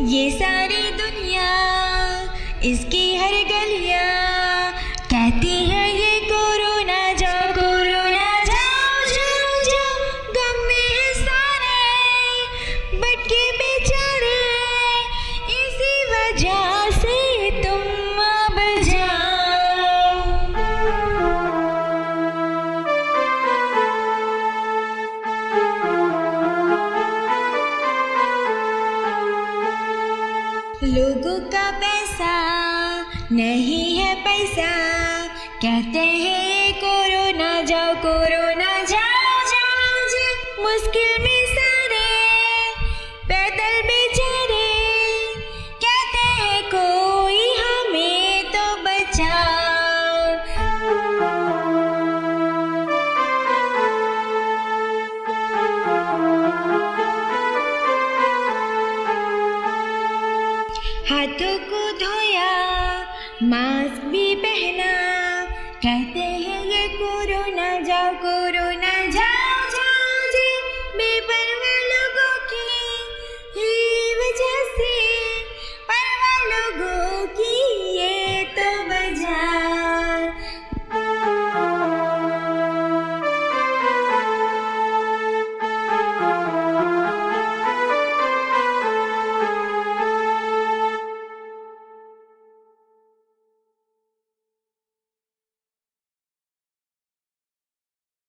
ये सारी दुनिया इसकी हर गलियाँ कहती है लोगों का पैसा नहीं है पैसा। कहते हैं कोरोना जाओ कोरोना हाथों को धोया मास्क भी पहना। कहते हैं ये कोरोना जाओ कोरोना